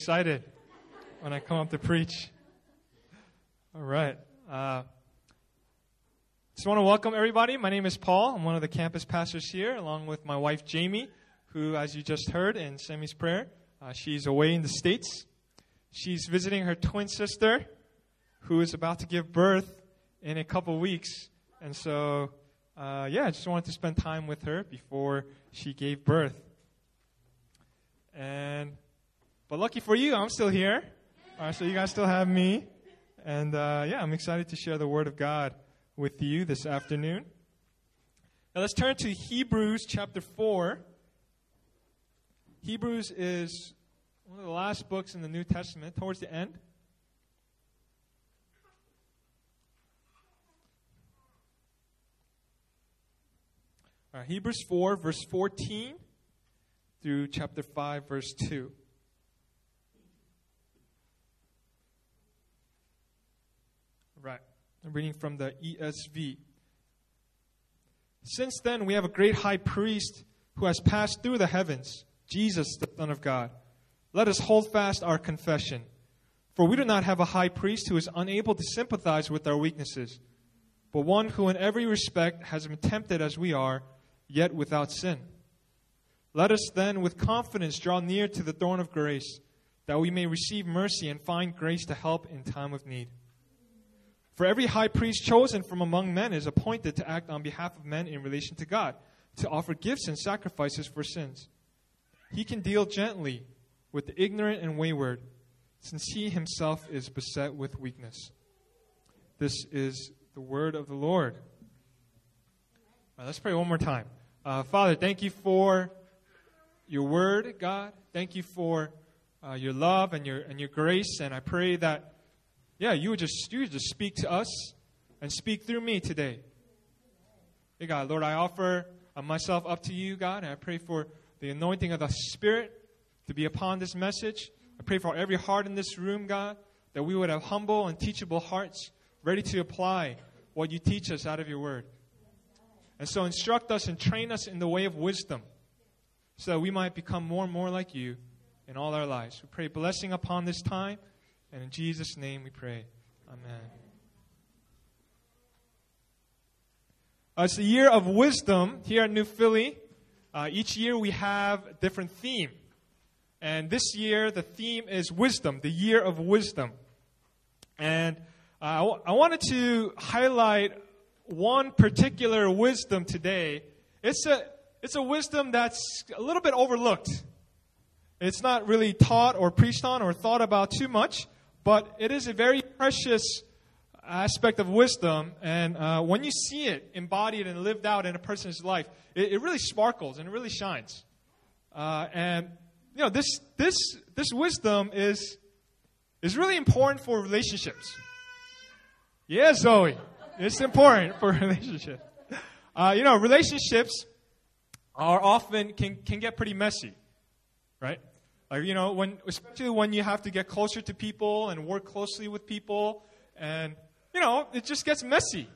excited when I come up to preach. All right. Uh, just want to welcome everybody. My name is Paul. I'm one of the campus pastors here, along with my wife Jamie, who, as you just heard in Sammy's prayer, uh, she's away in the States. She's visiting her twin sister, who is about to give birth in a couple weeks. And so, uh, yeah, I just wanted to spend time with her before she gave birth. And, but lucky for you, I'm still here. All right, so you guys still have me. And uh, yeah, I'm excited to share the Word of God with you this afternoon. Now let's turn to Hebrews chapter 4. Hebrews is one of the last books in the New Testament, towards the end. Right, Hebrews 4, verse 14 through chapter 5, verse 2. Right. I'm reading from the ESV. Since then, we have a great high priest who has passed through the heavens, Jesus, the Son of God. Let us hold fast our confession. For we do not have a high priest who is unable to sympathize with our weaknesses, but one who in every respect has been tempted as we are, yet without sin. Let us then with confidence draw near to the throne of grace, that we may receive mercy and find grace to help in time of need. For every high priest chosen from among men is appointed to act on behalf of men in relation to God, to offer gifts and sacrifices for sins. He can deal gently with the ignorant and wayward, since he himself is beset with weakness. This is the word of the Lord. Right, let's pray one more time. Uh, Father, thank you for your word, God. Thank you for uh, your love and your and your grace, and I pray that yeah, you would just you would just speak to us and speak through me today. Hey God, Lord, I offer uh, myself up to you, God, and I pray for the anointing of the Spirit to be upon this message. I pray for every heart in this room, God, that we would have humble and teachable hearts, ready to apply what you teach us out of your word. And so instruct us and train us in the way of wisdom so that we might become more and more like you in all our lives. We pray blessing upon this time. And in Jesus' name we pray. Amen. Uh, it's the year of wisdom here at New Philly. Uh, each year we have a different theme. And this year the theme is wisdom, the year of wisdom. And uh, I, w- I wanted to highlight one particular wisdom today. It's a, it's a wisdom that's a little bit overlooked. It's not really taught or preached on or thought about too much. But it is a very precious aspect of wisdom, and uh, when you see it embodied and lived out in a person's life, it, it really sparkles and it really shines. Uh, and you know, this this this wisdom is is really important for relationships. Yeah, Zoe, it's important for relationships. Uh, you know, relationships are often can can get pretty messy, right? Like, you know, when, especially when you have to get closer to people and work closely with people. And, you know, it just gets messy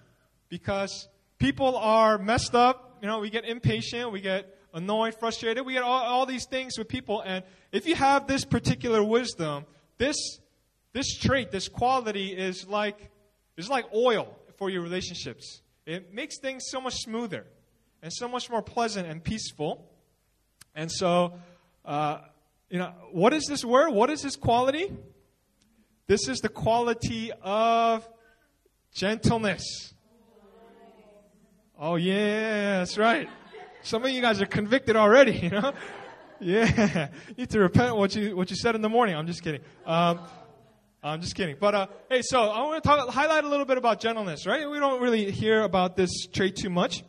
because people are messed up. You know, we get impatient, we get annoyed, frustrated. We get all, all these things with people. And if you have this particular wisdom, this, this trait, this quality is like, is like oil for your relationships. It makes things so much smoother and so much more pleasant and peaceful. And so, uh, you know, what is this word? What is this quality? This is the quality of gentleness. Oh, yeah, that's right. Some of you guys are convicted already, you know? Yeah. You need to repent what you, what you said in the morning. I'm just kidding. Um, I'm just kidding. But, uh, hey, so I want to talk, highlight a little bit about gentleness, right? We don't really hear about this trait too much.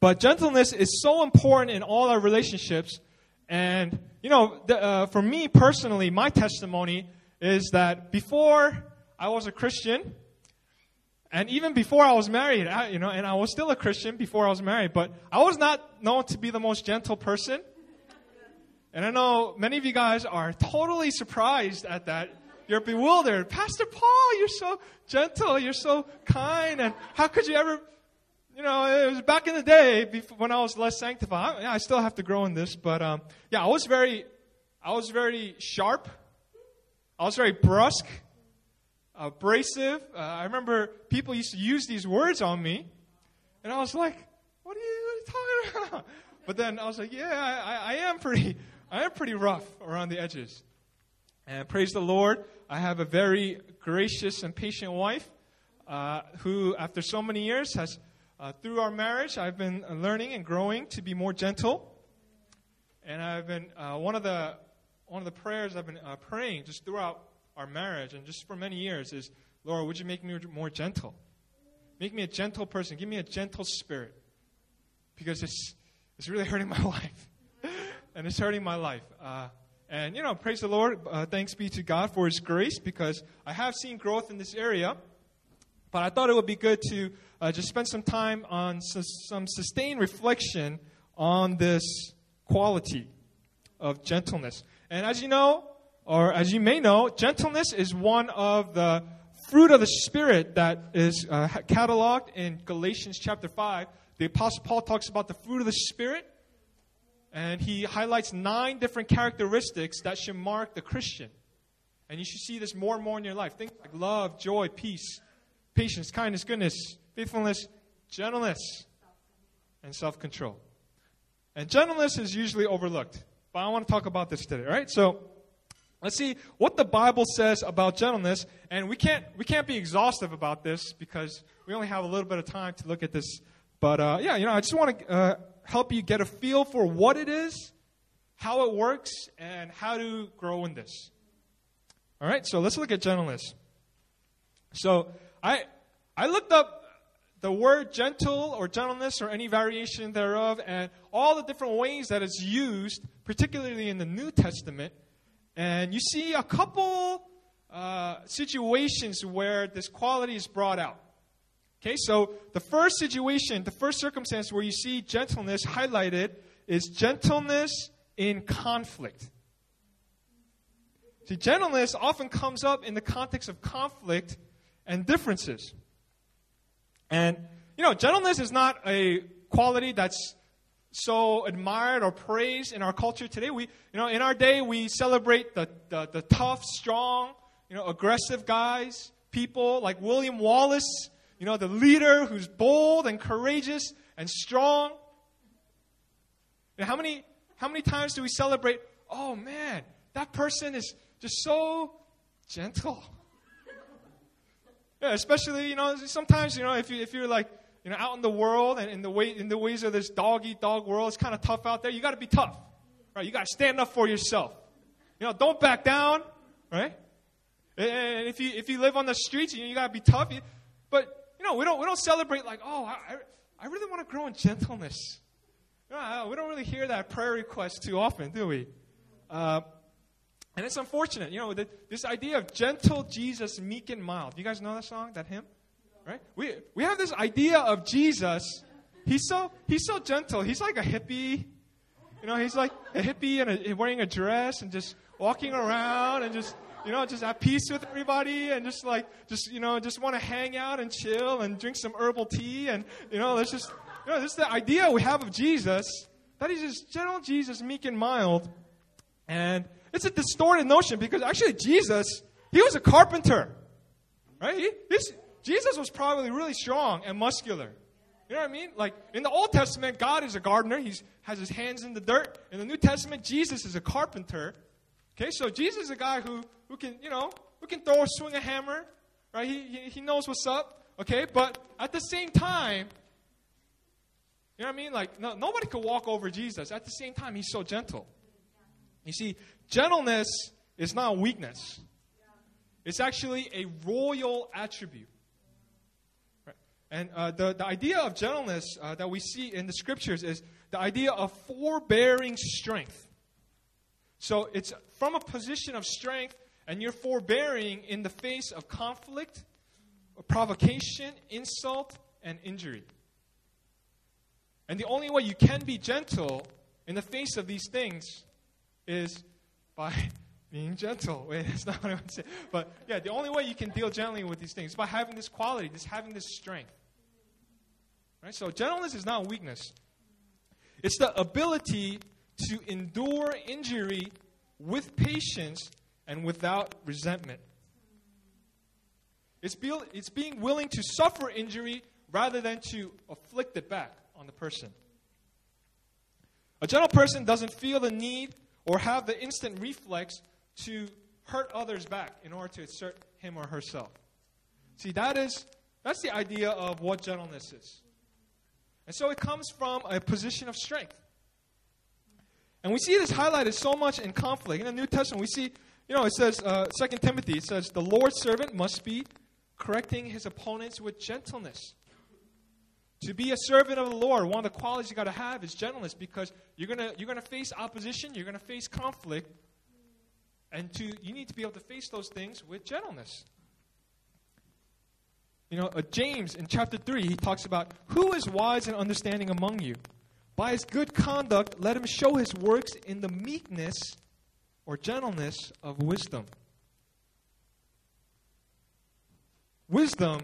But gentleness is so important in all our relationships and, you know, the, uh, for me personally, my testimony is that before I was a Christian, and even before I was married, I, you know, and I was still a Christian before I was married, but I was not known to be the most gentle person. And I know many of you guys are totally surprised at that. You're bewildered. Pastor Paul, you're so gentle, you're so kind, and how could you ever you know, it was back in the day before, when I was less sanctified. I, I still have to grow in this, but um, yeah, I was very, I was very sharp. I was very brusque, abrasive. Uh, I remember people used to use these words on me, and I was like, "What are you, what are you talking about?" But then I was like, "Yeah, I, I am pretty, I am pretty rough around the edges." And praise the Lord, I have a very gracious and patient wife uh, who, after so many years, has uh, through our marriage, I've been learning and growing to be more gentle. And I've been uh, one of the one of the prayers I've been uh, praying just throughout our marriage and just for many years is, Lord, would you make me more gentle? Make me a gentle person. Give me a gentle spirit, because it's it's really hurting my life, and it's hurting my life. Uh, and you know, praise the Lord. Uh, thanks be to God for His grace, because I have seen growth in this area. But I thought it would be good to uh, just spend some time on su- some sustained reflection on this quality of gentleness. And as you know, or as you may know, gentleness is one of the fruit of the Spirit that is uh, cataloged in Galatians chapter 5. The Apostle Paul talks about the fruit of the Spirit, and he highlights nine different characteristics that should mark the Christian. And you should see this more and more in your life. Things like love, joy, peace, patience, kindness, goodness, faithfulness, gentleness, and self control. And gentleness is usually overlooked. But I want to talk about this today, all right? So let's see what the Bible says about gentleness. And we can't, we can't be exhaustive about this because we only have a little bit of time to look at this. But uh, yeah, you know, I just want to uh, help you get a feel for what it is, how it works, and how to grow in this. All right, so let's look at gentleness. So I, I looked up the word gentle or gentleness or any variation thereof and all the different ways that it's used, particularly in the New Testament. And you see a couple uh, situations where this quality is brought out. Okay, so the first situation, the first circumstance where you see gentleness highlighted is gentleness in conflict. See, gentleness often comes up in the context of conflict and differences. And, you know, gentleness is not a quality that's so admired or praised in our culture today. We, you know, in our day, we celebrate the, the, the tough, strong, you know, aggressive guys, people like William Wallace, you know, the leader who's bold and courageous and strong. And how many, how many times do we celebrate, oh man, that person is just so gentle. Especially, you know, sometimes, you know, if, you, if you're like, you know, out in the world and in the, way, in the ways of this dog eat dog world, it's kind of tough out there. You got to be tough, right? You got to stand up for yourself. You know, don't back down, right? And if you, if you live on the streets, you, know, you got to be tough. But, you know, we don't, we don't celebrate like, oh, I, I really want to grow in gentleness. You know, we don't really hear that prayer request too often, do we? Uh, and it's unfortunate, you know, this idea of gentle Jesus, meek and mild. You guys know that song, that hymn? Right? We, we have this idea of Jesus. He's so, he's so gentle. He's like a hippie. You know, he's like a hippie and a, wearing a dress and just walking around and just, you know, just at peace with everybody and just like, just, you know, just want to hang out and chill and drink some herbal tea. And, you know, there's just, you know, this is the idea we have of Jesus that he's just gentle Jesus, meek and mild. And, it's a distorted notion because actually Jesus, he was a carpenter. Right? He, Jesus was probably really strong and muscular. You know what I mean? Like in the Old Testament, God is a gardener. He has his hands in the dirt. In the New Testament, Jesus is a carpenter. Okay, so Jesus is a guy who, who can, you know, who can throw or swing a hammer. Right? He, he, he knows what's up. Okay, but at the same time, you know what I mean? Like, no, nobody could walk over Jesus. At the same time, he's so gentle. You see, Gentleness is not weakness, it's actually a royal attribute. And uh, the, the idea of gentleness uh, that we see in the scriptures is the idea of forbearing strength. So it's from a position of strength, and you're forbearing in the face of conflict, provocation, insult, and injury. And the only way you can be gentle in the face of these things is by being gentle. Wait, that's not what I want to say. But yeah, the only way you can deal gently with these things is by having this quality, just having this strength. Right? So gentleness is not weakness. It's the ability to endure injury with patience and without resentment. It's, be, it's being willing to suffer injury rather than to afflict it back on the person. A gentle person doesn't feel the need or have the instant reflex to hurt others back in order to assert him or herself. See, that is that's the idea of what gentleness is. And so it comes from a position of strength. And we see this highlighted so much in conflict. In the New Testament, we see, you know, it says, uh, 2 Timothy, it says, the Lord's servant must be correcting his opponents with gentleness. To be a servant of the Lord, one of the qualities you got to have is gentleness because you're going to you're going to face opposition, you're going to face conflict, and to you need to be able to face those things with gentleness. You know, uh, James in chapter 3, he talks about who is wise and understanding among you? By his good conduct, let him show his works in the meekness or gentleness of wisdom. Wisdom,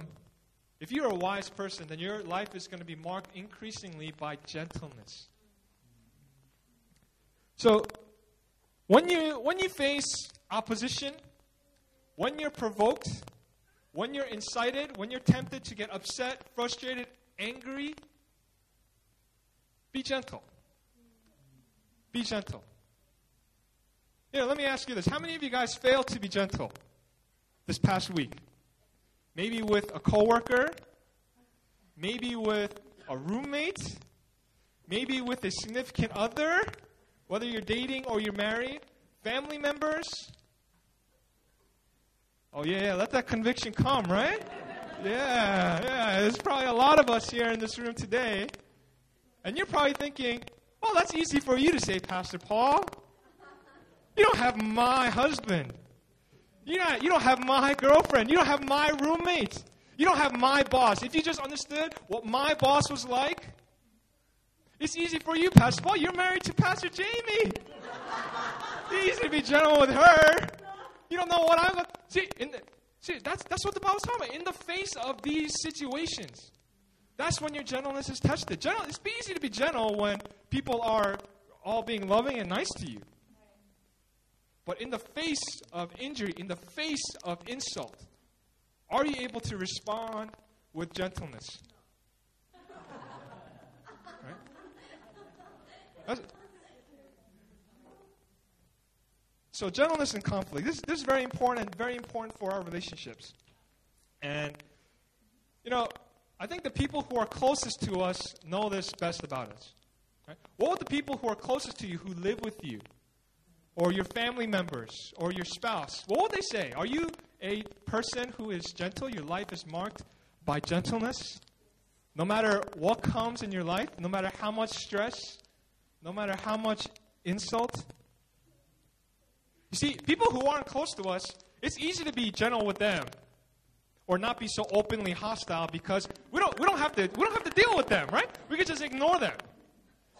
if you're a wise person, then your life is going to be marked increasingly by gentleness. So, when you, when you face opposition, when you're provoked, when you're incited, when you're tempted to get upset, frustrated, angry, be gentle. Be gentle. Know, let me ask you this. How many of you guys failed to be gentle this past week? Maybe with a coworker, maybe with a roommate, maybe with a significant other, whether you're dating or you're married, family members. Oh, yeah, yeah, let that conviction come, right? Yeah, yeah. There's probably a lot of us here in this room today. And you're probably thinking, well, that's easy for you to say, Pastor Paul. You don't have my husband. You don't, you don't have my girlfriend. You don't have my roommate. You don't have my boss. If you just understood what my boss was like, it's easy for you, Pastor Paul. You're married to Pastor Jamie. It's easy to be gentle with her. You don't know what I'm to. See, the, see that's, that's what the Bible's talking about. In the face of these situations, that's when your gentleness is tested. Gentle, it's easy to be gentle when people are all being loving and nice to you. But in the face of injury, in the face of insult, are you able to respond with gentleness? Right? So gentleness and conflict. This, this is very important and very important for our relationships. And, you know, I think the people who are closest to us know this best about us. Right? What would the people who are closest to you, who live with you, or your family members, or your spouse, what would they say? Are you a person who is gentle? Your life is marked by gentleness? No matter what comes in your life, no matter how much stress, no matter how much insult, you see, people who aren't close to us, it's easy to be gentle with them or not be so openly hostile because we don't, we don't, have, to, we don't have to deal with them, right? We can just ignore them.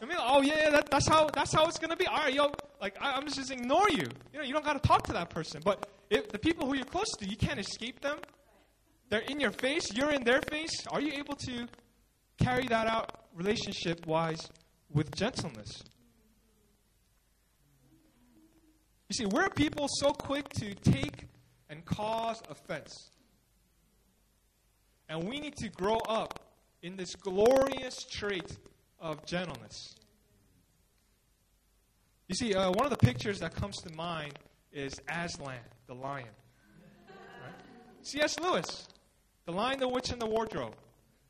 I mean, oh yeah, that, that's how that's how it's gonna be. All right, yo, like I, am just ignore you. You know, you don't got to talk to that person. But if the people who you're close to, you can't escape them. They're in your face. You're in their face. Are you able to carry that out relationship wise with gentleness? You see, we're people so quick to take and cause offense. And we need to grow up in this glorious trait of gentleness. You see, uh, one of the pictures that comes to mind is Aslan, the lion. Right? C.S. Lewis, The Lion, the Witch, and the Wardrobe.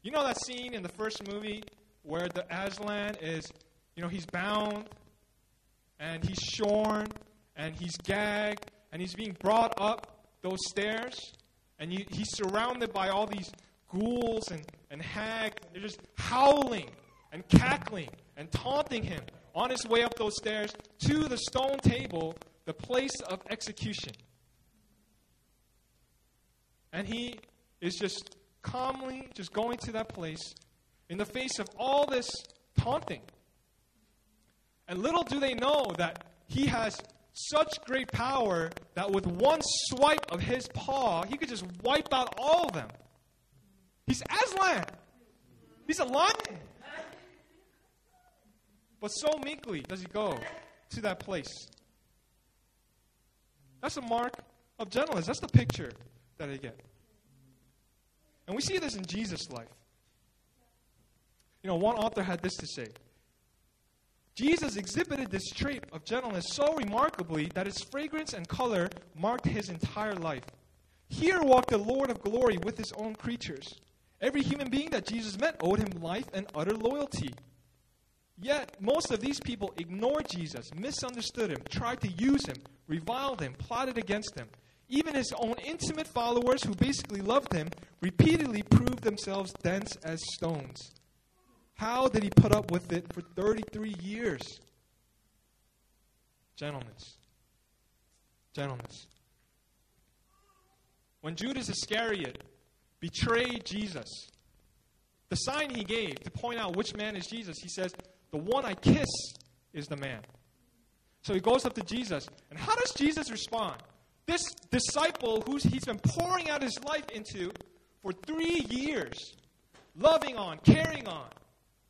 You know that scene in the first movie where the Aslan is, you know, he's bound and he's shorn and he's gagged and he's being brought up those stairs and you, he's surrounded by all these ghouls and, and hags. They're just howling and cackling and taunting him on his way up those stairs to the stone table, the place of execution. And he is just calmly just going to that place in the face of all this taunting. And little do they know that he has such great power that with one swipe of his paw, he could just wipe out all of them. He's Aslan. He's a lion. But so meekly does he go to that place. That's a mark of gentleness. That's the picture that I get. And we see this in Jesus' life. You know, one author had this to say Jesus exhibited this trait of gentleness so remarkably that its fragrance and color marked his entire life. Here walked the Lord of glory with his own creatures. Every human being that Jesus met owed him life and utter loyalty. Yet, most of these people ignored Jesus, misunderstood him, tried to use him, reviled him, plotted against him. Even his own intimate followers, who basically loved him, repeatedly proved themselves dense as stones. How did he put up with it for 33 years? Gentleness. Gentleness. When Judas Iscariot betrayed Jesus, the sign he gave to point out which man is Jesus, he says, The one I kiss is the man. So he goes up to Jesus. And how does Jesus respond? This disciple who's he's been pouring out his life into for three years, loving on, caring on,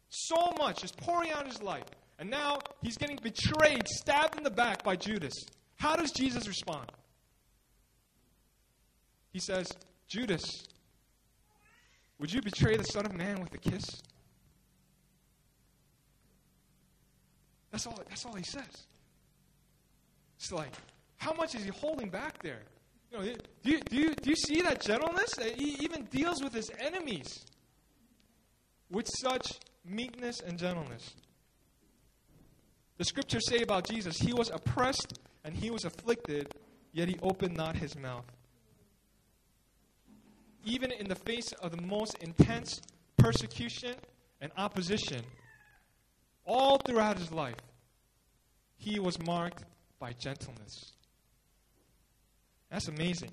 so much, just pouring out his life. And now he's getting betrayed, stabbed in the back by Judas. How does Jesus respond? He says, Judas, would you betray the Son of Man with a kiss? That's all, that's all he says. It's like, how much is he holding back there? You know, do, you, do, you, do you see that gentleness? He even deals with his enemies with such meekness and gentleness. The scriptures say about Jesus, he was oppressed and he was afflicted, yet he opened not his mouth. Even in the face of the most intense persecution and opposition, all throughout his life, he was marked by gentleness. That's amazing.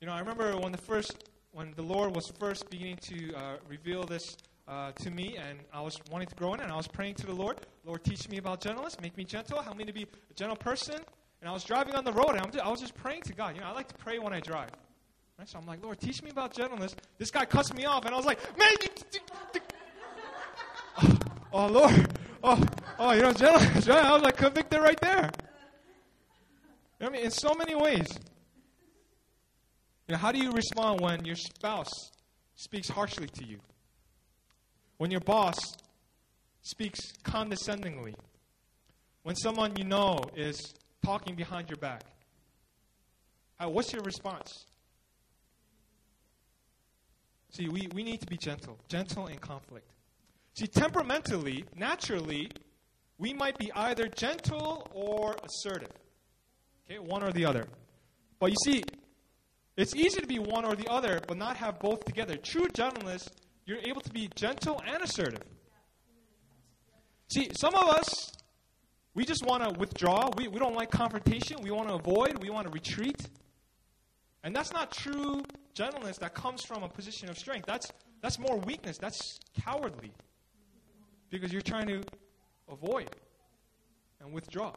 You know, I remember when the first, when the Lord was first beginning to uh, reveal this uh, to me, and I was wanting to grow in it, and I was praying to the Lord, Lord, teach me about gentleness, make me gentle, help me to be a gentle person. And I was driving on the road, and just, i was just praying to God. You know, I like to pray when I drive. Right? So I'm like, Lord, teach me about gentleness. This guy cussed me off, and I was like, man, you, oh, oh, Lord, oh, oh, you know. Right? I was like convicted right there. I mean, in so many ways. You know, how do you respond when your spouse speaks harshly to you? When your boss speaks condescendingly? When someone you know is talking behind your back? Uh, what's your response? See, we, we need to be gentle, gentle in conflict. See, temperamentally, naturally, we might be either gentle or assertive. Okay, one or the other. But you see, it's easy to be one or the other, but not have both together. True gentleness, you're able to be gentle and assertive. See, some of us, we just want to withdraw. We, we don't like confrontation. We want to avoid. We want to retreat. And that's not true gentleness that comes from a position of strength. That's, that's more weakness. That's cowardly. Because you're trying to avoid and withdraw.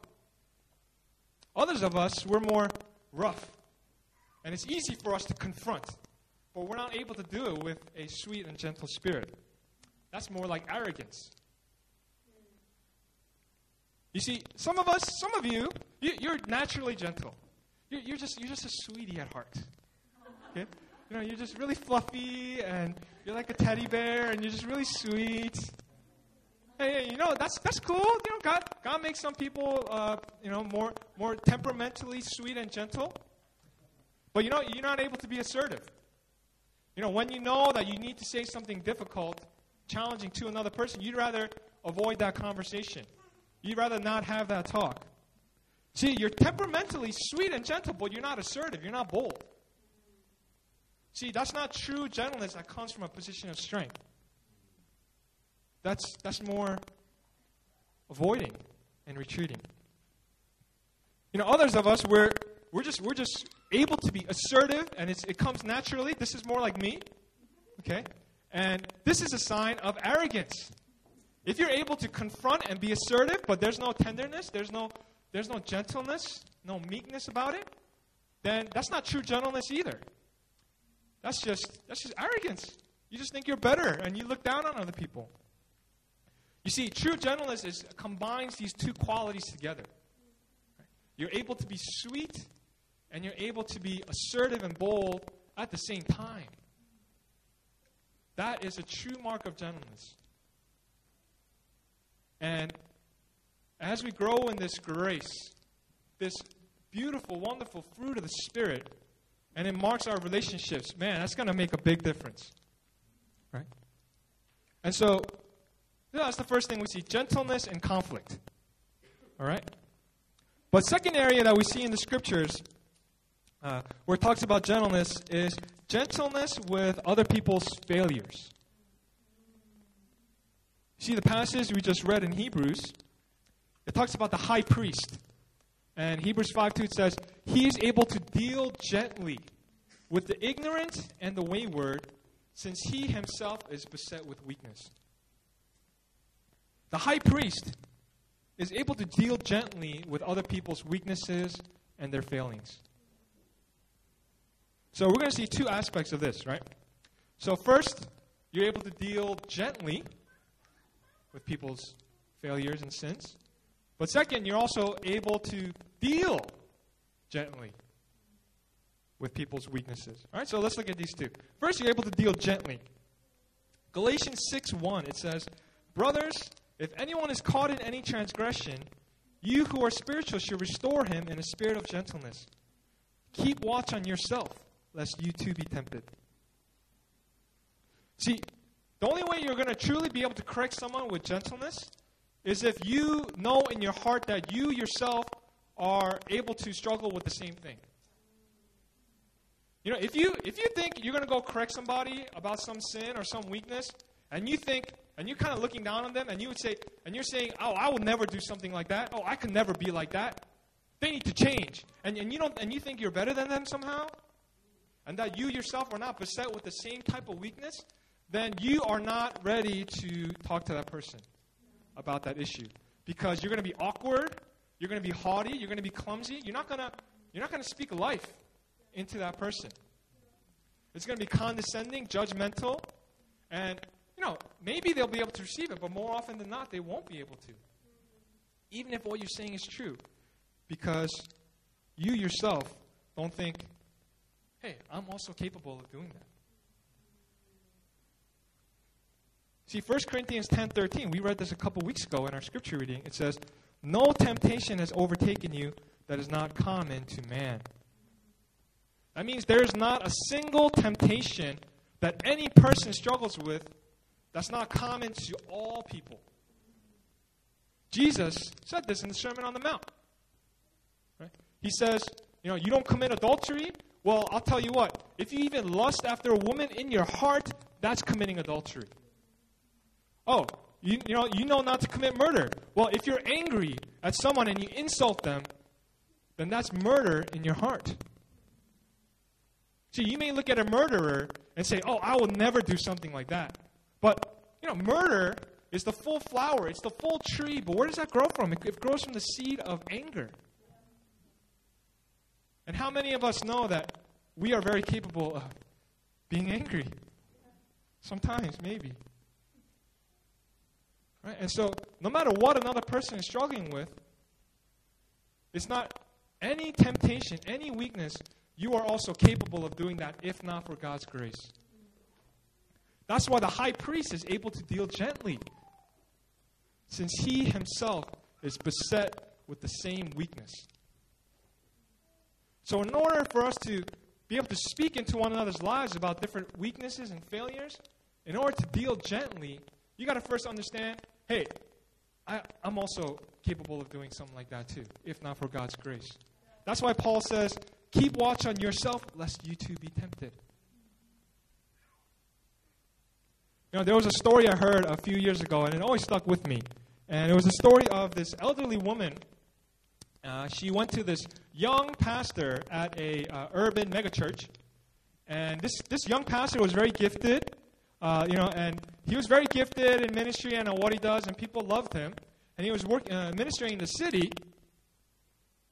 Others of us, we're more rough. And it's easy for us to confront, but we're not able to do it with a sweet and gentle spirit. That's more like arrogance. You see, some of us, some of you, you are naturally gentle. You're, you're, just, you're just a sweetie at heart. Okay? You know, you're just really fluffy, and you're like a teddy bear, and you're just really sweet. Hey, you know that's that's cool. You know, God God makes some people uh, you know more more temperamentally sweet and gentle. But you know you're not able to be assertive. You know when you know that you need to say something difficult, challenging to another person, you'd rather avoid that conversation. You'd rather not have that talk. See, you're temperamentally sweet and gentle, but you're not assertive. You're not bold. See, that's not true gentleness that comes from a position of strength. That's, that's more avoiding and retreating. You know, others of us, we're, we're, just, we're just able to be assertive, and it comes naturally. This is more like me. Okay? And this is a sign of arrogance. If you're able to confront and be assertive, but there's no tenderness, there's no, there's no gentleness, no meekness about it, then that's not true gentleness either. That's just, that's just arrogance. You just think you're better and you look down on other people. You see, true gentleness is, combines these two qualities together. You're able to be sweet and you're able to be assertive and bold at the same time. That is a true mark of gentleness. And as we grow in this grace, this beautiful, wonderful fruit of the Spirit, and it marks our relationships, man, that's going to make a big difference. Right? And so, that's the first thing we see gentleness and conflict. All right? But second area that we see in the scriptures uh, where it talks about gentleness is gentleness with other people's failures. See the passage we just read in Hebrews? It talks about the high priest. And Hebrews 5 2 it says, He is able to deal gently with the ignorant and the wayward, since he himself is beset with weakness. The high priest is able to deal gently with other people's weaknesses and their failings. So we're going to see two aspects of this, right? So, first, you're able to deal gently with people's failures and sins. But second, you're also able to deal gently with people's weaknesses. All right, so let's look at these two. First, you're able to deal gently. Galatians 6 1, it says, Brothers, if anyone is caught in any transgression, you who are spiritual should restore him in a spirit of gentleness. Keep watch on yourself, lest you too be tempted. See, the only way you're going to truly be able to correct someone with gentleness is if you know in your heart that you yourself are able to struggle with the same thing. You know, if you if you think you're going to go correct somebody about some sin or some weakness, and you think and you're kind of looking down on them, and you would say, and you're saying, "Oh, I will never do something like that. Oh, I can never be like that." They need to change, and, and you don't, and you think you're better than them somehow, and that you yourself are not beset with the same type of weakness, then you are not ready to talk to that person about that issue because you're going to be awkward, you're going to be haughty, you're going to be clumsy. You're not going to, you're not going to speak life into that person. It's going to be condescending, judgmental, and you know, maybe they'll be able to receive it, but more often than not, they won't be able to. Even if what you're saying is true. Because you yourself don't think, hey, I'm also capable of doing that. See, 1 Corinthians 10:13, we read this a couple weeks ago in our scripture reading. It says, "No temptation has overtaken you that is not common to man." That means there is not a single temptation that any person struggles with that's not common to all people. Jesus said this in the Sermon on the Mount. Right? He says, you know, you don't commit adultery. Well, I'll tell you what, if you even lust after a woman in your heart, that's committing adultery. Oh, you, you, know, you know not to commit murder. Well, if you're angry at someone and you insult them, then that's murder in your heart. See, you may look at a murderer and say, oh, I will never do something like that. But, you know, murder is the full flower, it's the full tree. But where does that grow from? It, grows from the seed of anger. And how many of us know that we are very capable of being angry? Sometimes, maybe. Right? And so, no matter what another person is struggling with, it's not any temptation, any weakness, you are also capable of doing that if not for God's grace. That's why the high priest is able to deal gently, since he himself is beset with the same weakness. So, in order for us to be able to speak into one another's lives about different weaknesses and failures, in order to deal gently, you got to first understand hey, I, am also capable of doing something like that too, if not for God's grace. That's why Paul says, keep watch on yourself, lest you too be tempted. You know, there was a story I heard a few years ago, and it always stuck with me. And it was a story of this elderly woman. Uh, she went to this young pastor at a uh, urban megachurch, and this this young pastor was very gifted, uh, you know, and he was very gifted in ministry and what he does, and people loved him. And he was work, uh, ministering in the city.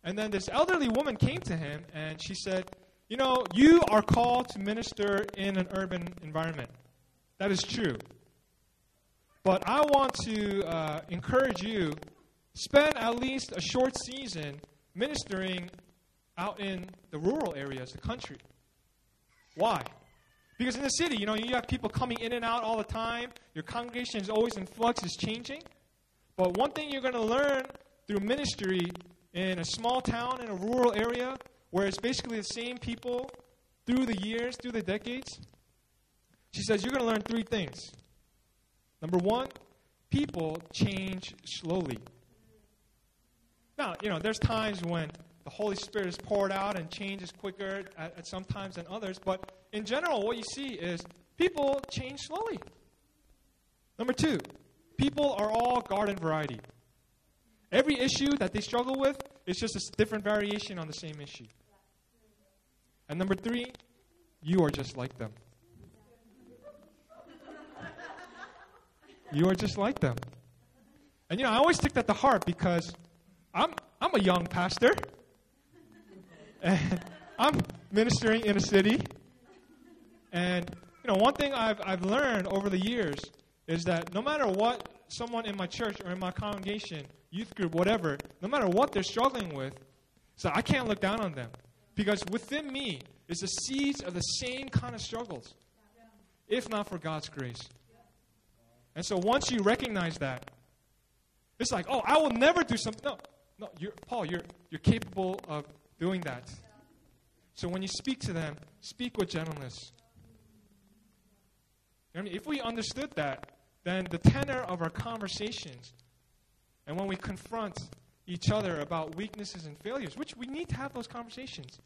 And then this elderly woman came to him, and she said, "You know, you are called to minister in an urban environment." That is true. But I want to uh, encourage you spend at least a short season ministering out in the rural areas, the country. Why? Because in the city, you know, you have people coming in and out all the time. Your congregation is always in flux, is changing. But one thing you're going to learn through ministry in a small town, in a rural area, where it's basically the same people through the years, through the decades, she says you're going to learn three things. Number one, people change slowly. Now, you know, there's times when the Holy Spirit is poured out and changes quicker at, at some times than others, but in general, what you see is people change slowly. Number two, people are all garden variety. Every issue that they struggle with is just a different variation on the same issue. And number three, you are just like them. You are just like them. And you know, I always take that to heart because I'm I'm a young pastor. And I'm ministering in a city. And you know, one thing I've I've learned over the years is that no matter what someone in my church or in my congregation, youth group, whatever, no matter what they're struggling with, so I can't look down on them. Because within me is the seeds of the same kind of struggles, if not for God's grace. And so once you recognize that, it's like, oh, I will never do something. No, no, you're, Paul, you're, you're capable of doing that. So when you speak to them, speak with gentleness. I mean, if we understood that, then the tenor of our conversations, and when we confront each other about weaknesses and failures, which we need to have those conversations,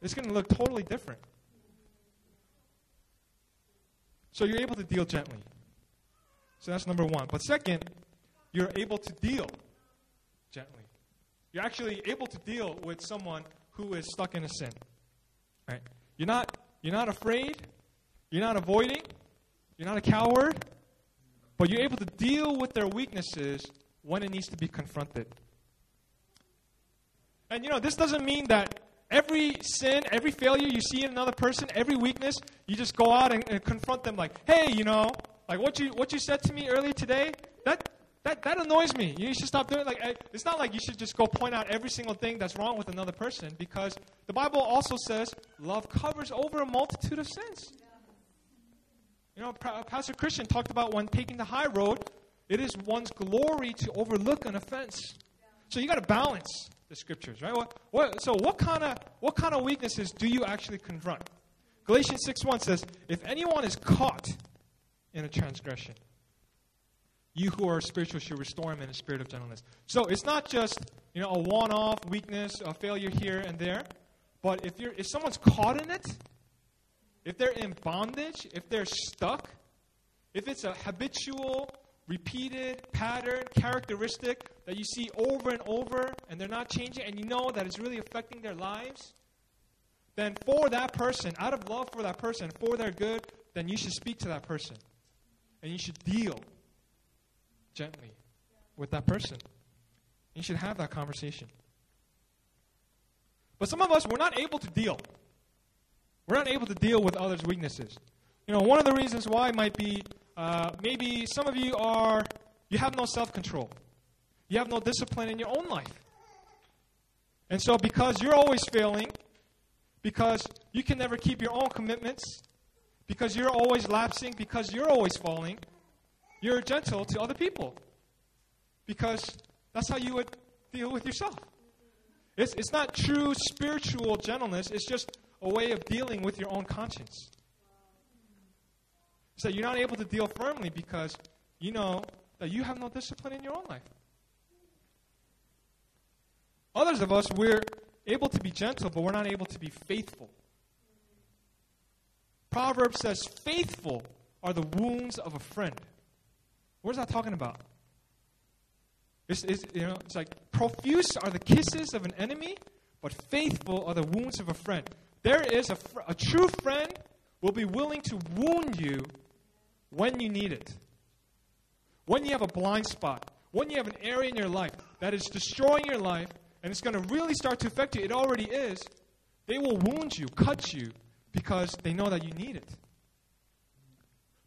it's going to look totally different. So you're able to deal gently. So that's number one. But second, you're able to deal gently. You're actually able to deal with someone who is stuck in a sin. Right? You're not you're not afraid, you're not avoiding, you're not a coward, but you're able to deal with their weaknesses when it needs to be confronted. And you know, this doesn't mean that every sin, every failure you see in another person, every weakness, you just go out and, and confront them like, hey, you know, like what you what you said to me earlier today, that that that annoys me. You should stop doing it. Like it's not like you should just go point out every single thing that's wrong with another person because the Bible also says love covers over a multitude of sins. You know, Pastor Christian talked about when taking the high road, it is one's glory to overlook an offense. So you got to balance the scriptures, right? What, what, so what kind of what kind of weaknesses do you actually confront? Galatians 6:1 says, "If anyone is caught in a transgression. You who are spiritual should restore him in a spirit of gentleness. So it's not just you know a one-off weakness, a failure here and there, but if you're if someone's caught in it, if they're in bondage, if they're stuck, if it's a habitual, repeated pattern, characteristic that you see over and over, and they're not changing, and you know that it's really affecting their lives, then for that person, out of love for that person, for their good, then you should speak to that person. And you should deal gently with that person. You should have that conversation. But some of us, we're not able to deal. We're not able to deal with others' weaknesses. You know, one of the reasons why might be uh, maybe some of you are, you have no self control. You have no discipline in your own life. And so, because you're always failing, because you can never keep your own commitments, because you're always lapsing, because you're always falling, you're gentle to other people. Because that's how you would deal with yourself. It's, it's not true spiritual gentleness, it's just a way of dealing with your own conscience. So you're not able to deal firmly because you know that you have no discipline in your own life. Others of us, we're able to be gentle, but we're not able to be faithful. Proverbs says, faithful are the wounds of a friend. What is that talking about? It's, it's, you know, it's like profuse are the kisses of an enemy, but faithful are the wounds of a friend. There is a, fr- a true friend will be willing to wound you when you need it. When you have a blind spot, when you have an area in your life that is destroying your life and it's going to really start to affect you, it already is, they will wound you, cut you, because they know that you need it.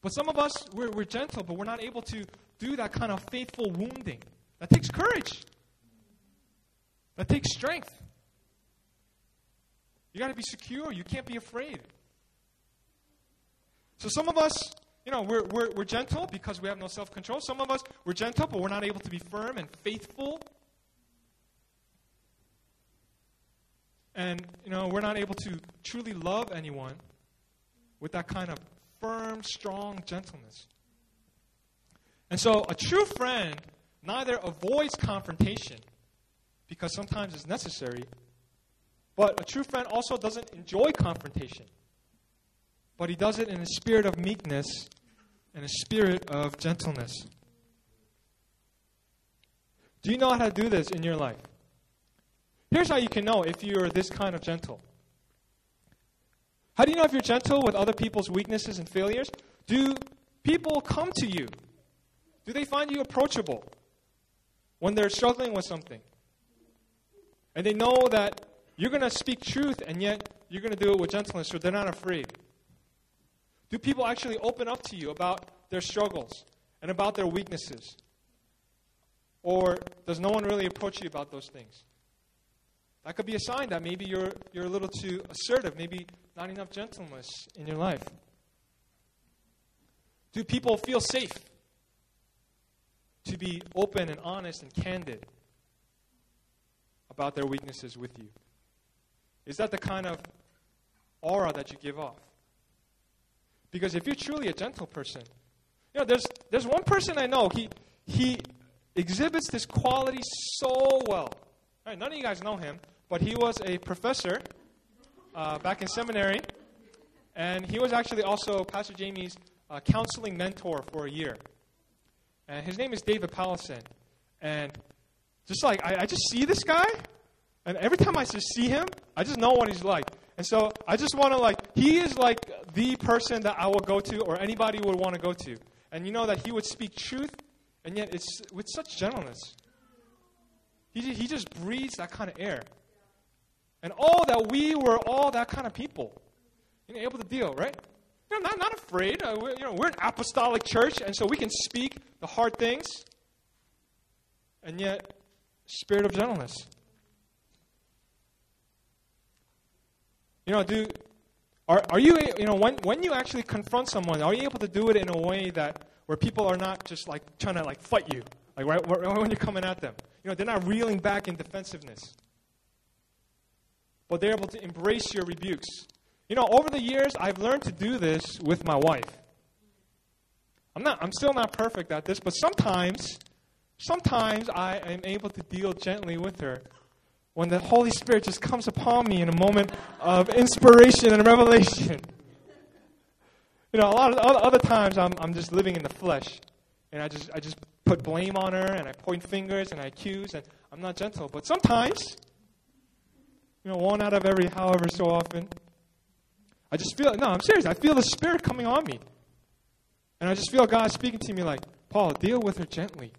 But some of us, we're, we're gentle, but we're not able to do that kind of faithful wounding. That takes courage. That takes strength. You got to be secure. You can't be afraid. So some of us, you know, we're, we're, we're gentle because we have no self control. Some of us, we're gentle, but we're not able to be firm and faithful. And, you know, we're not able to truly love anyone with that kind of firm, strong gentleness. And so a true friend neither avoids confrontation because sometimes it's necessary, but a true friend also doesn't enjoy confrontation. But he does it in a spirit of meekness and a spirit of gentleness. Do you know how to do this in your life? Here's how you can know if you're this kind of gentle. How do you know if you're gentle with other people's weaknesses and failures? Do people come to you? Do they find you approachable when they're struggling with something? And they know that you're going to speak truth and yet you're going to do it with gentleness so they're not afraid. Do people actually open up to you about their struggles and about their weaknesses? Or does no one really approach you about those things? That could be a sign that maybe you're, you're a little too assertive, maybe not enough gentleness in your life. Do people feel safe to be open and honest and candid about their weaknesses with you? Is that the kind of aura that you give off? Because if you're truly a gentle person, you know, there's, there's one person I know, he, he exhibits this quality so well. Right, none of you guys know him, but he was a professor uh, back in seminary, and he was actually also Pastor Jamie's uh, counseling mentor for a year. And his name is David Powlison. And just like, I, I just see this guy, and every time I just see him, I just know what he's like. And so I just want to, like, he is like the person that I will go to, or anybody would want to go to. And you know that he would speak truth, and yet it's with such gentleness. He, he just breathes that kind of air. And all that we were all that kind of people. You know, able to deal, right? You know, not, not afraid. Uh, we're, you know, we're an apostolic church, and so we can speak the hard things. And yet, spirit of gentleness. You know, do are, are you you know when when you actually confront someone, are you able to do it in a way that where people are not just like trying to like fight you, like right when you're coming at them? You know, they're not reeling back in defensiveness but they're able to embrace your rebukes. You know, over the years, I've learned to do this with my wife. I'm not. I'm still not perfect at this, but sometimes, sometimes I am able to deal gently with her when the Holy Spirit just comes upon me in a moment of inspiration and revelation. You know, a lot of other times I'm, I'm just living in the flesh, and I just I just put blame on her, and I point fingers, and I accuse, and I'm not gentle. But sometimes you know, one out of every however so often. I just feel, no, I'm serious. I feel the Spirit coming on me. And I just feel God speaking to me like, Paul, deal with her gently.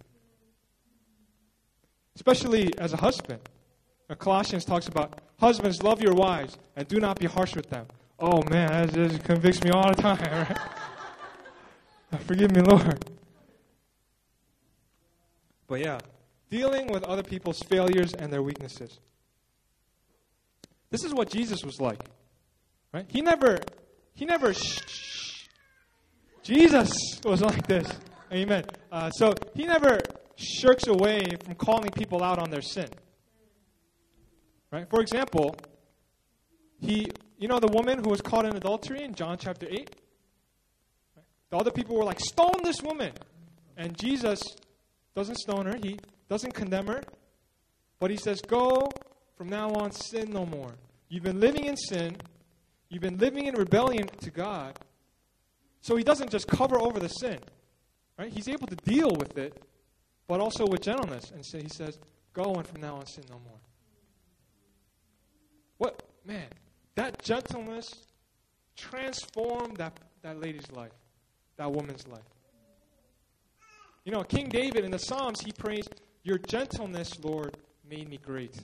Especially as a husband. Colossians talks about, husbands, love your wives and do not be harsh with them. Oh, man, that just convicts me all the time, right? Forgive me, Lord. But yeah, dealing with other people's failures and their weaknesses. This is what Jesus was like. Right? He never he never shh. Jesus was like this. Amen. Uh, so he never shirks away from calling people out on their sin. Right? For example, he you know the woman who was caught in adultery in John chapter 8? The other people were like, Stone this woman. And Jesus doesn't stone her, he doesn't condemn her, but he says, Go from now on, sin no more. You've been living in sin. You've been living in rebellion to God. So he doesn't just cover over the sin. Right? He's able to deal with it, but also with gentleness. And so he says, Go and from now on sin no more. What man, that gentleness transformed that, that lady's life, that woman's life. You know, King David in the Psalms, he prays, Your gentleness, Lord, made me great.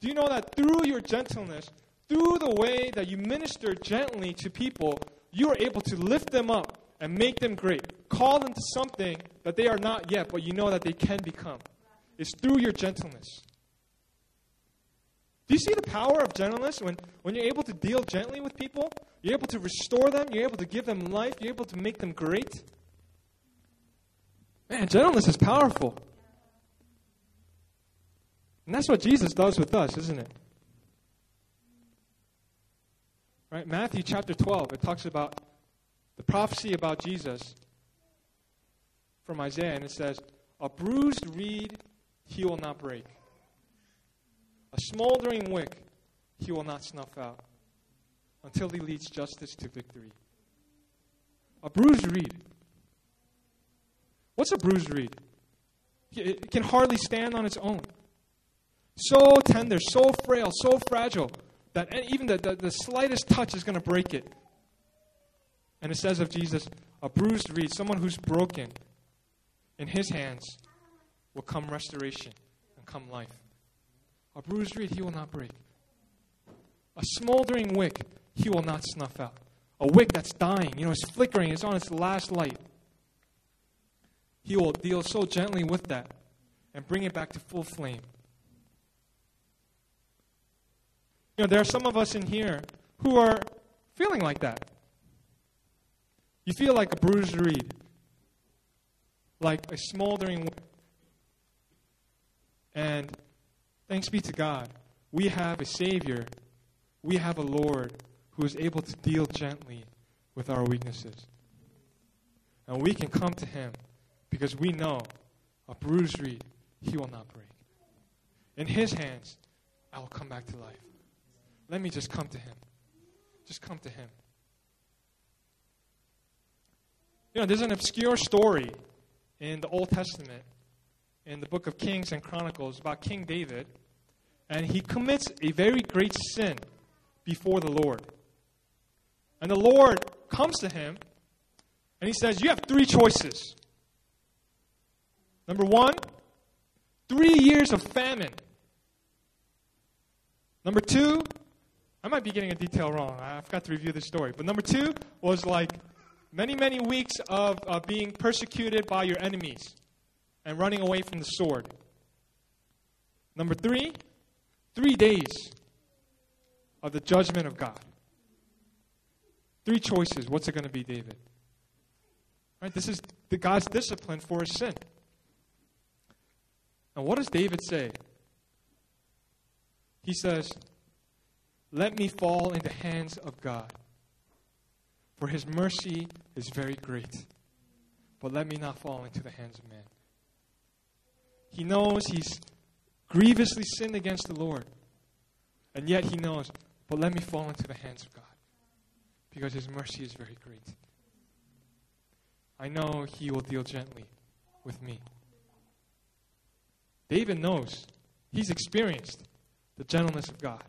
Do you know that through your gentleness, through the way that you minister gently to people, you are able to lift them up and make them great? Call them to something that they are not yet, but you know that they can become. It's through your gentleness. Do you see the power of gentleness when, when you're able to deal gently with people? You're able to restore them, you're able to give them life, you're able to make them great. Man, gentleness is powerful. And that's what Jesus does with us, isn't it? Right? Matthew chapter 12, it talks about the prophecy about Jesus from Isaiah, and it says, A bruised reed he will not break, a smoldering wick he will not snuff out, until he leads justice to victory. A bruised reed. What's a bruised reed? It can hardly stand on its own. So tender, so frail, so fragile that even the, the, the slightest touch is going to break it. And it says of Jesus, a bruised reed, someone who's broken, in his hands will come restoration and come life. A bruised reed he will not break. A smoldering wick he will not snuff out. A wick that's dying, you know, it's flickering, it's on its last light. He will deal so gently with that and bring it back to full flame. You know, there are some of us in here who are feeling like that. You feel like a bruised reed, like a smoldering wick. And thanks be to God, we have a Savior, we have a Lord who is able to deal gently with our weaknesses. And we can come to Him because we know a bruised reed He will not break. In His hands, I will come back to life. Let me just come to Him. Just come to Him. You know, there's an obscure story in the Old Testament, in the book of Kings and Chronicles, about King David, and he commits a very great sin before the Lord. And the Lord comes to him and he says, You have three choices. Number one, three years of famine. Number two, I might be getting a detail wrong. I forgot to review the story. But number two was like many, many weeks of uh, being persecuted by your enemies and running away from the sword. Number three, three days of the judgment of God. Three choices. What's it going to be, David? Right? This is the God's discipline for his sin. And what does David say? He says, Let me fall into hands of God. For his mercy is very great. But let me not fall into the hands of man. He knows he's grievously sinned against the Lord. And yet he knows, but let me fall into the hands of God. Because his mercy is very great. I know he will deal gently with me. David knows. He's experienced the gentleness of God.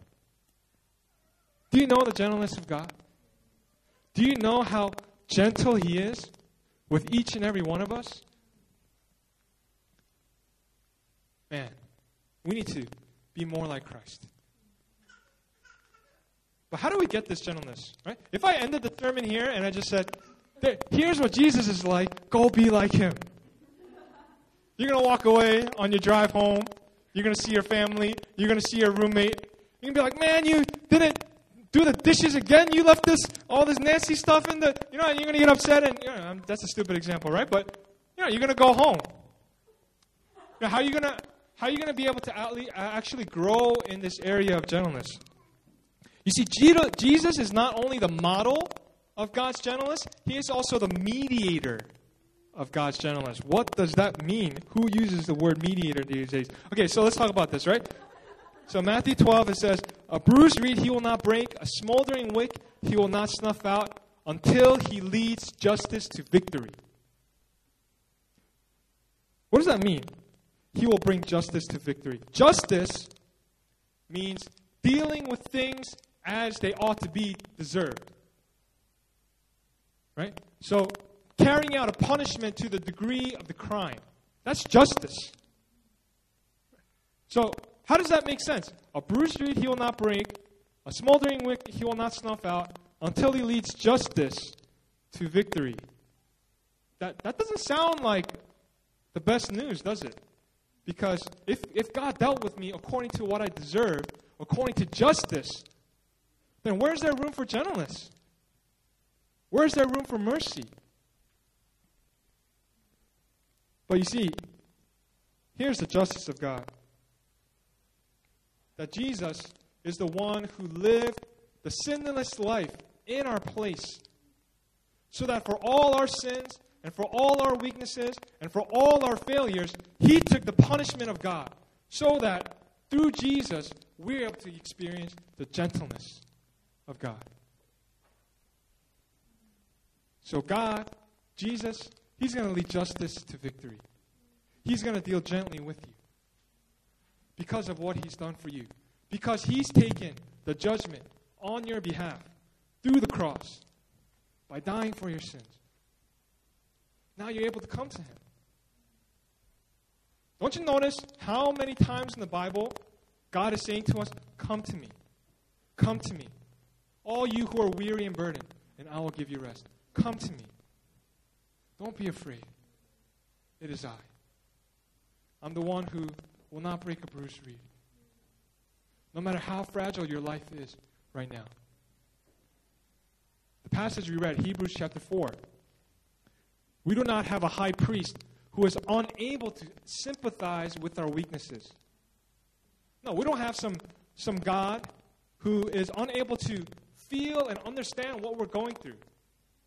Do you know the gentleness of God? Do you know how gentle He is with each and every one of us? Man, we need to be more like Christ. But how do we get this gentleness? Right? If I ended the sermon here and I just said, here's what Jesus is like, go be like him. You're going to walk away on your drive home. You're going to see your family. You're going to see your roommate. You're going to be like, man, you didn't do the dishes again. You left this all this nasty stuff in the. You know, you're gonna get upset, and you know, um, that's a stupid example, right? But you know, you're gonna go home. Know, how are you gonna how are you gonna be able to uh, actually grow in this area of gentleness? You see, Jesus is not only the model of God's gentleness; He is also the mediator of God's gentleness. What does that mean? Who uses the word mediator these days? Okay, so let's talk about this, right? So Matthew 12, it says, A bruised reed he will not break, a smoldering wick he will not snuff out, until he leads justice to victory. What does that mean? He will bring justice to victory. Justice means dealing with things as they ought to be deserved. Right? So, carrying out a punishment to the degree of the crime. That's justice. So, how does that make sense? A bruised reed he will not break, a smoldering wick he will not snuff out, until he leads justice to victory. That, that doesn't sound like the best news, does it? Because if, if God dealt with me according to what I deserved, according to justice, then where's there room for gentleness? Where's there room for mercy? But you see, here's the justice of God that Jesus is the one who lived the sinless life in our place, so that for all our sins and for all our weaknesses and for all our failures, He took the punishment of God, so that through Jesus, we're able to experience the gentleness of God. So, God, Jesus, He's going to lead justice to victory. He's going to deal gently with you because of what He's done for you. Because He's taken the judgment on your behalf through the cross by dying for your sins. Now you're able to come to Him. Don't you notice how many times in the Bible God is saying to us, Come to me. Come to me. All you who are weary and burdened, and I will give you rest. Come to me. Don't be afraid. It is I. I'm the one who will not break a bruised reed. No matter how fragile your life is right now. The passage we read, Hebrews chapter 4. We do not have a high priest who is unable to sympathize with our weaknesses. No, we don't have some, some God who is unable to feel and understand what we're going through.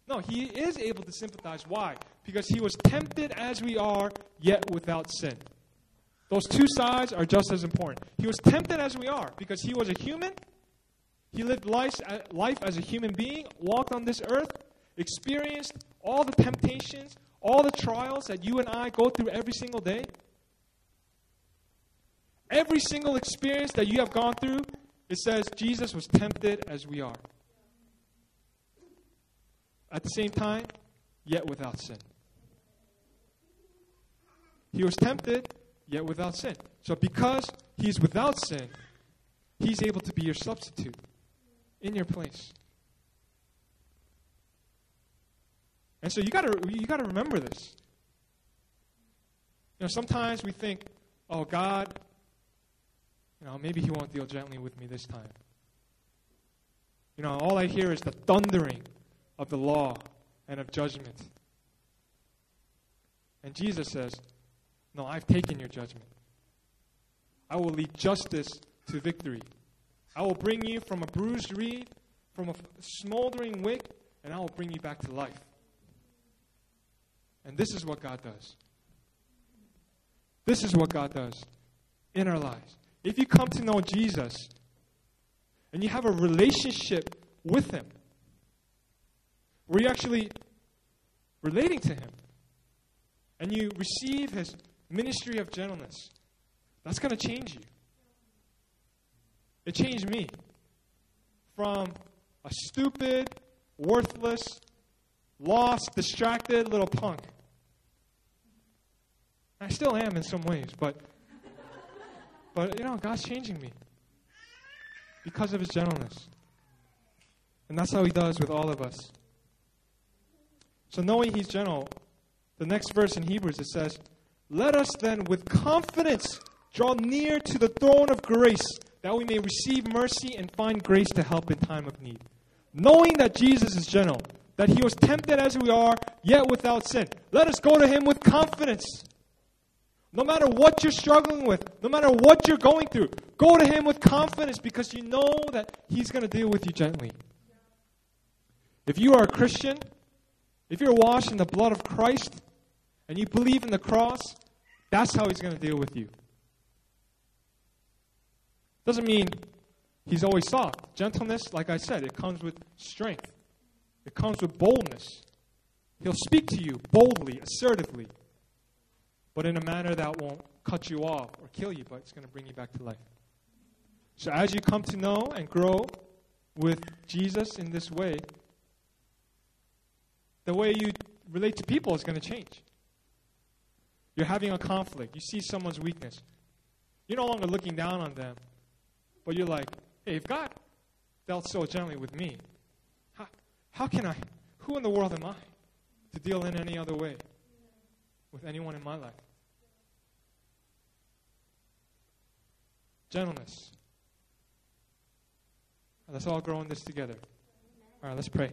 No, he is able to sympathize. Why? Because he was tempted as we are, yet without sin. Those two sides are just as important. He was tempted as we are because he was a human. He lived life, uh, life as a human being, walked on this earth, experienced all the temptations, all the trials that you and I go through every single day. Every single experience that you have gone through, it says Jesus was tempted as we are. At the same time, yet without sin. He was tempted, yet without sin. So because he's without sin, he's able to be your substitute in your place. And so you gotta you gotta remember this. You know, sometimes we think, oh God, you know, maybe he won't deal gently with me this time. You know, all I hear is the thundering of the law and of judgment. And Jesus says, no, I've taken your judgment. I will lead justice to victory. I will bring you from a bruised reed, from a smoldering wick, and I will bring you back to life. And this is what God does. This is what God does in our lives. If you come to know Jesus and you have a relationship with Him, where you're actually relating to Him, and you receive His ministry of gentleness, that's going to change you. It changed me from a stupid, worthless, lost, distracted little punk. I still am in some ways, but but you know, God's changing me because of his gentleness. And that's how he does with all of us. So knowing he's gentle, the next verse in Hebrews it says, let us then with confidence draw near to the throne of grace that we may receive mercy and find grace to help in time of need. Knowing that Jesus is gentle, that he was tempted as we are, yet without sin. Let us go to him with confidence. No matter what you're struggling with, no matter what you're going through, go to him with confidence because you know that he's going to deal with you gently. If you are a Christian, if you're washed in the blood of Christ, and you believe in the cross, that's how he's going to deal with you. Doesn't mean he's always soft. Gentleness, like I said, it comes with strength, it comes with boldness. He'll speak to you boldly, assertively, but in a manner that won't cut you off or kill you, but it's going to bring you back to life. So as you come to know and grow with Jesus in this way, the way you relate to people is going to change. You're having a conflict. You see someone's weakness. You're no longer looking down on them, but you're like, hey, if God dealt so gently with me, how, how can I, who in the world am I to deal in any other way with anyone in my life? Gentleness. Let's all grow in this together. All right, let's pray.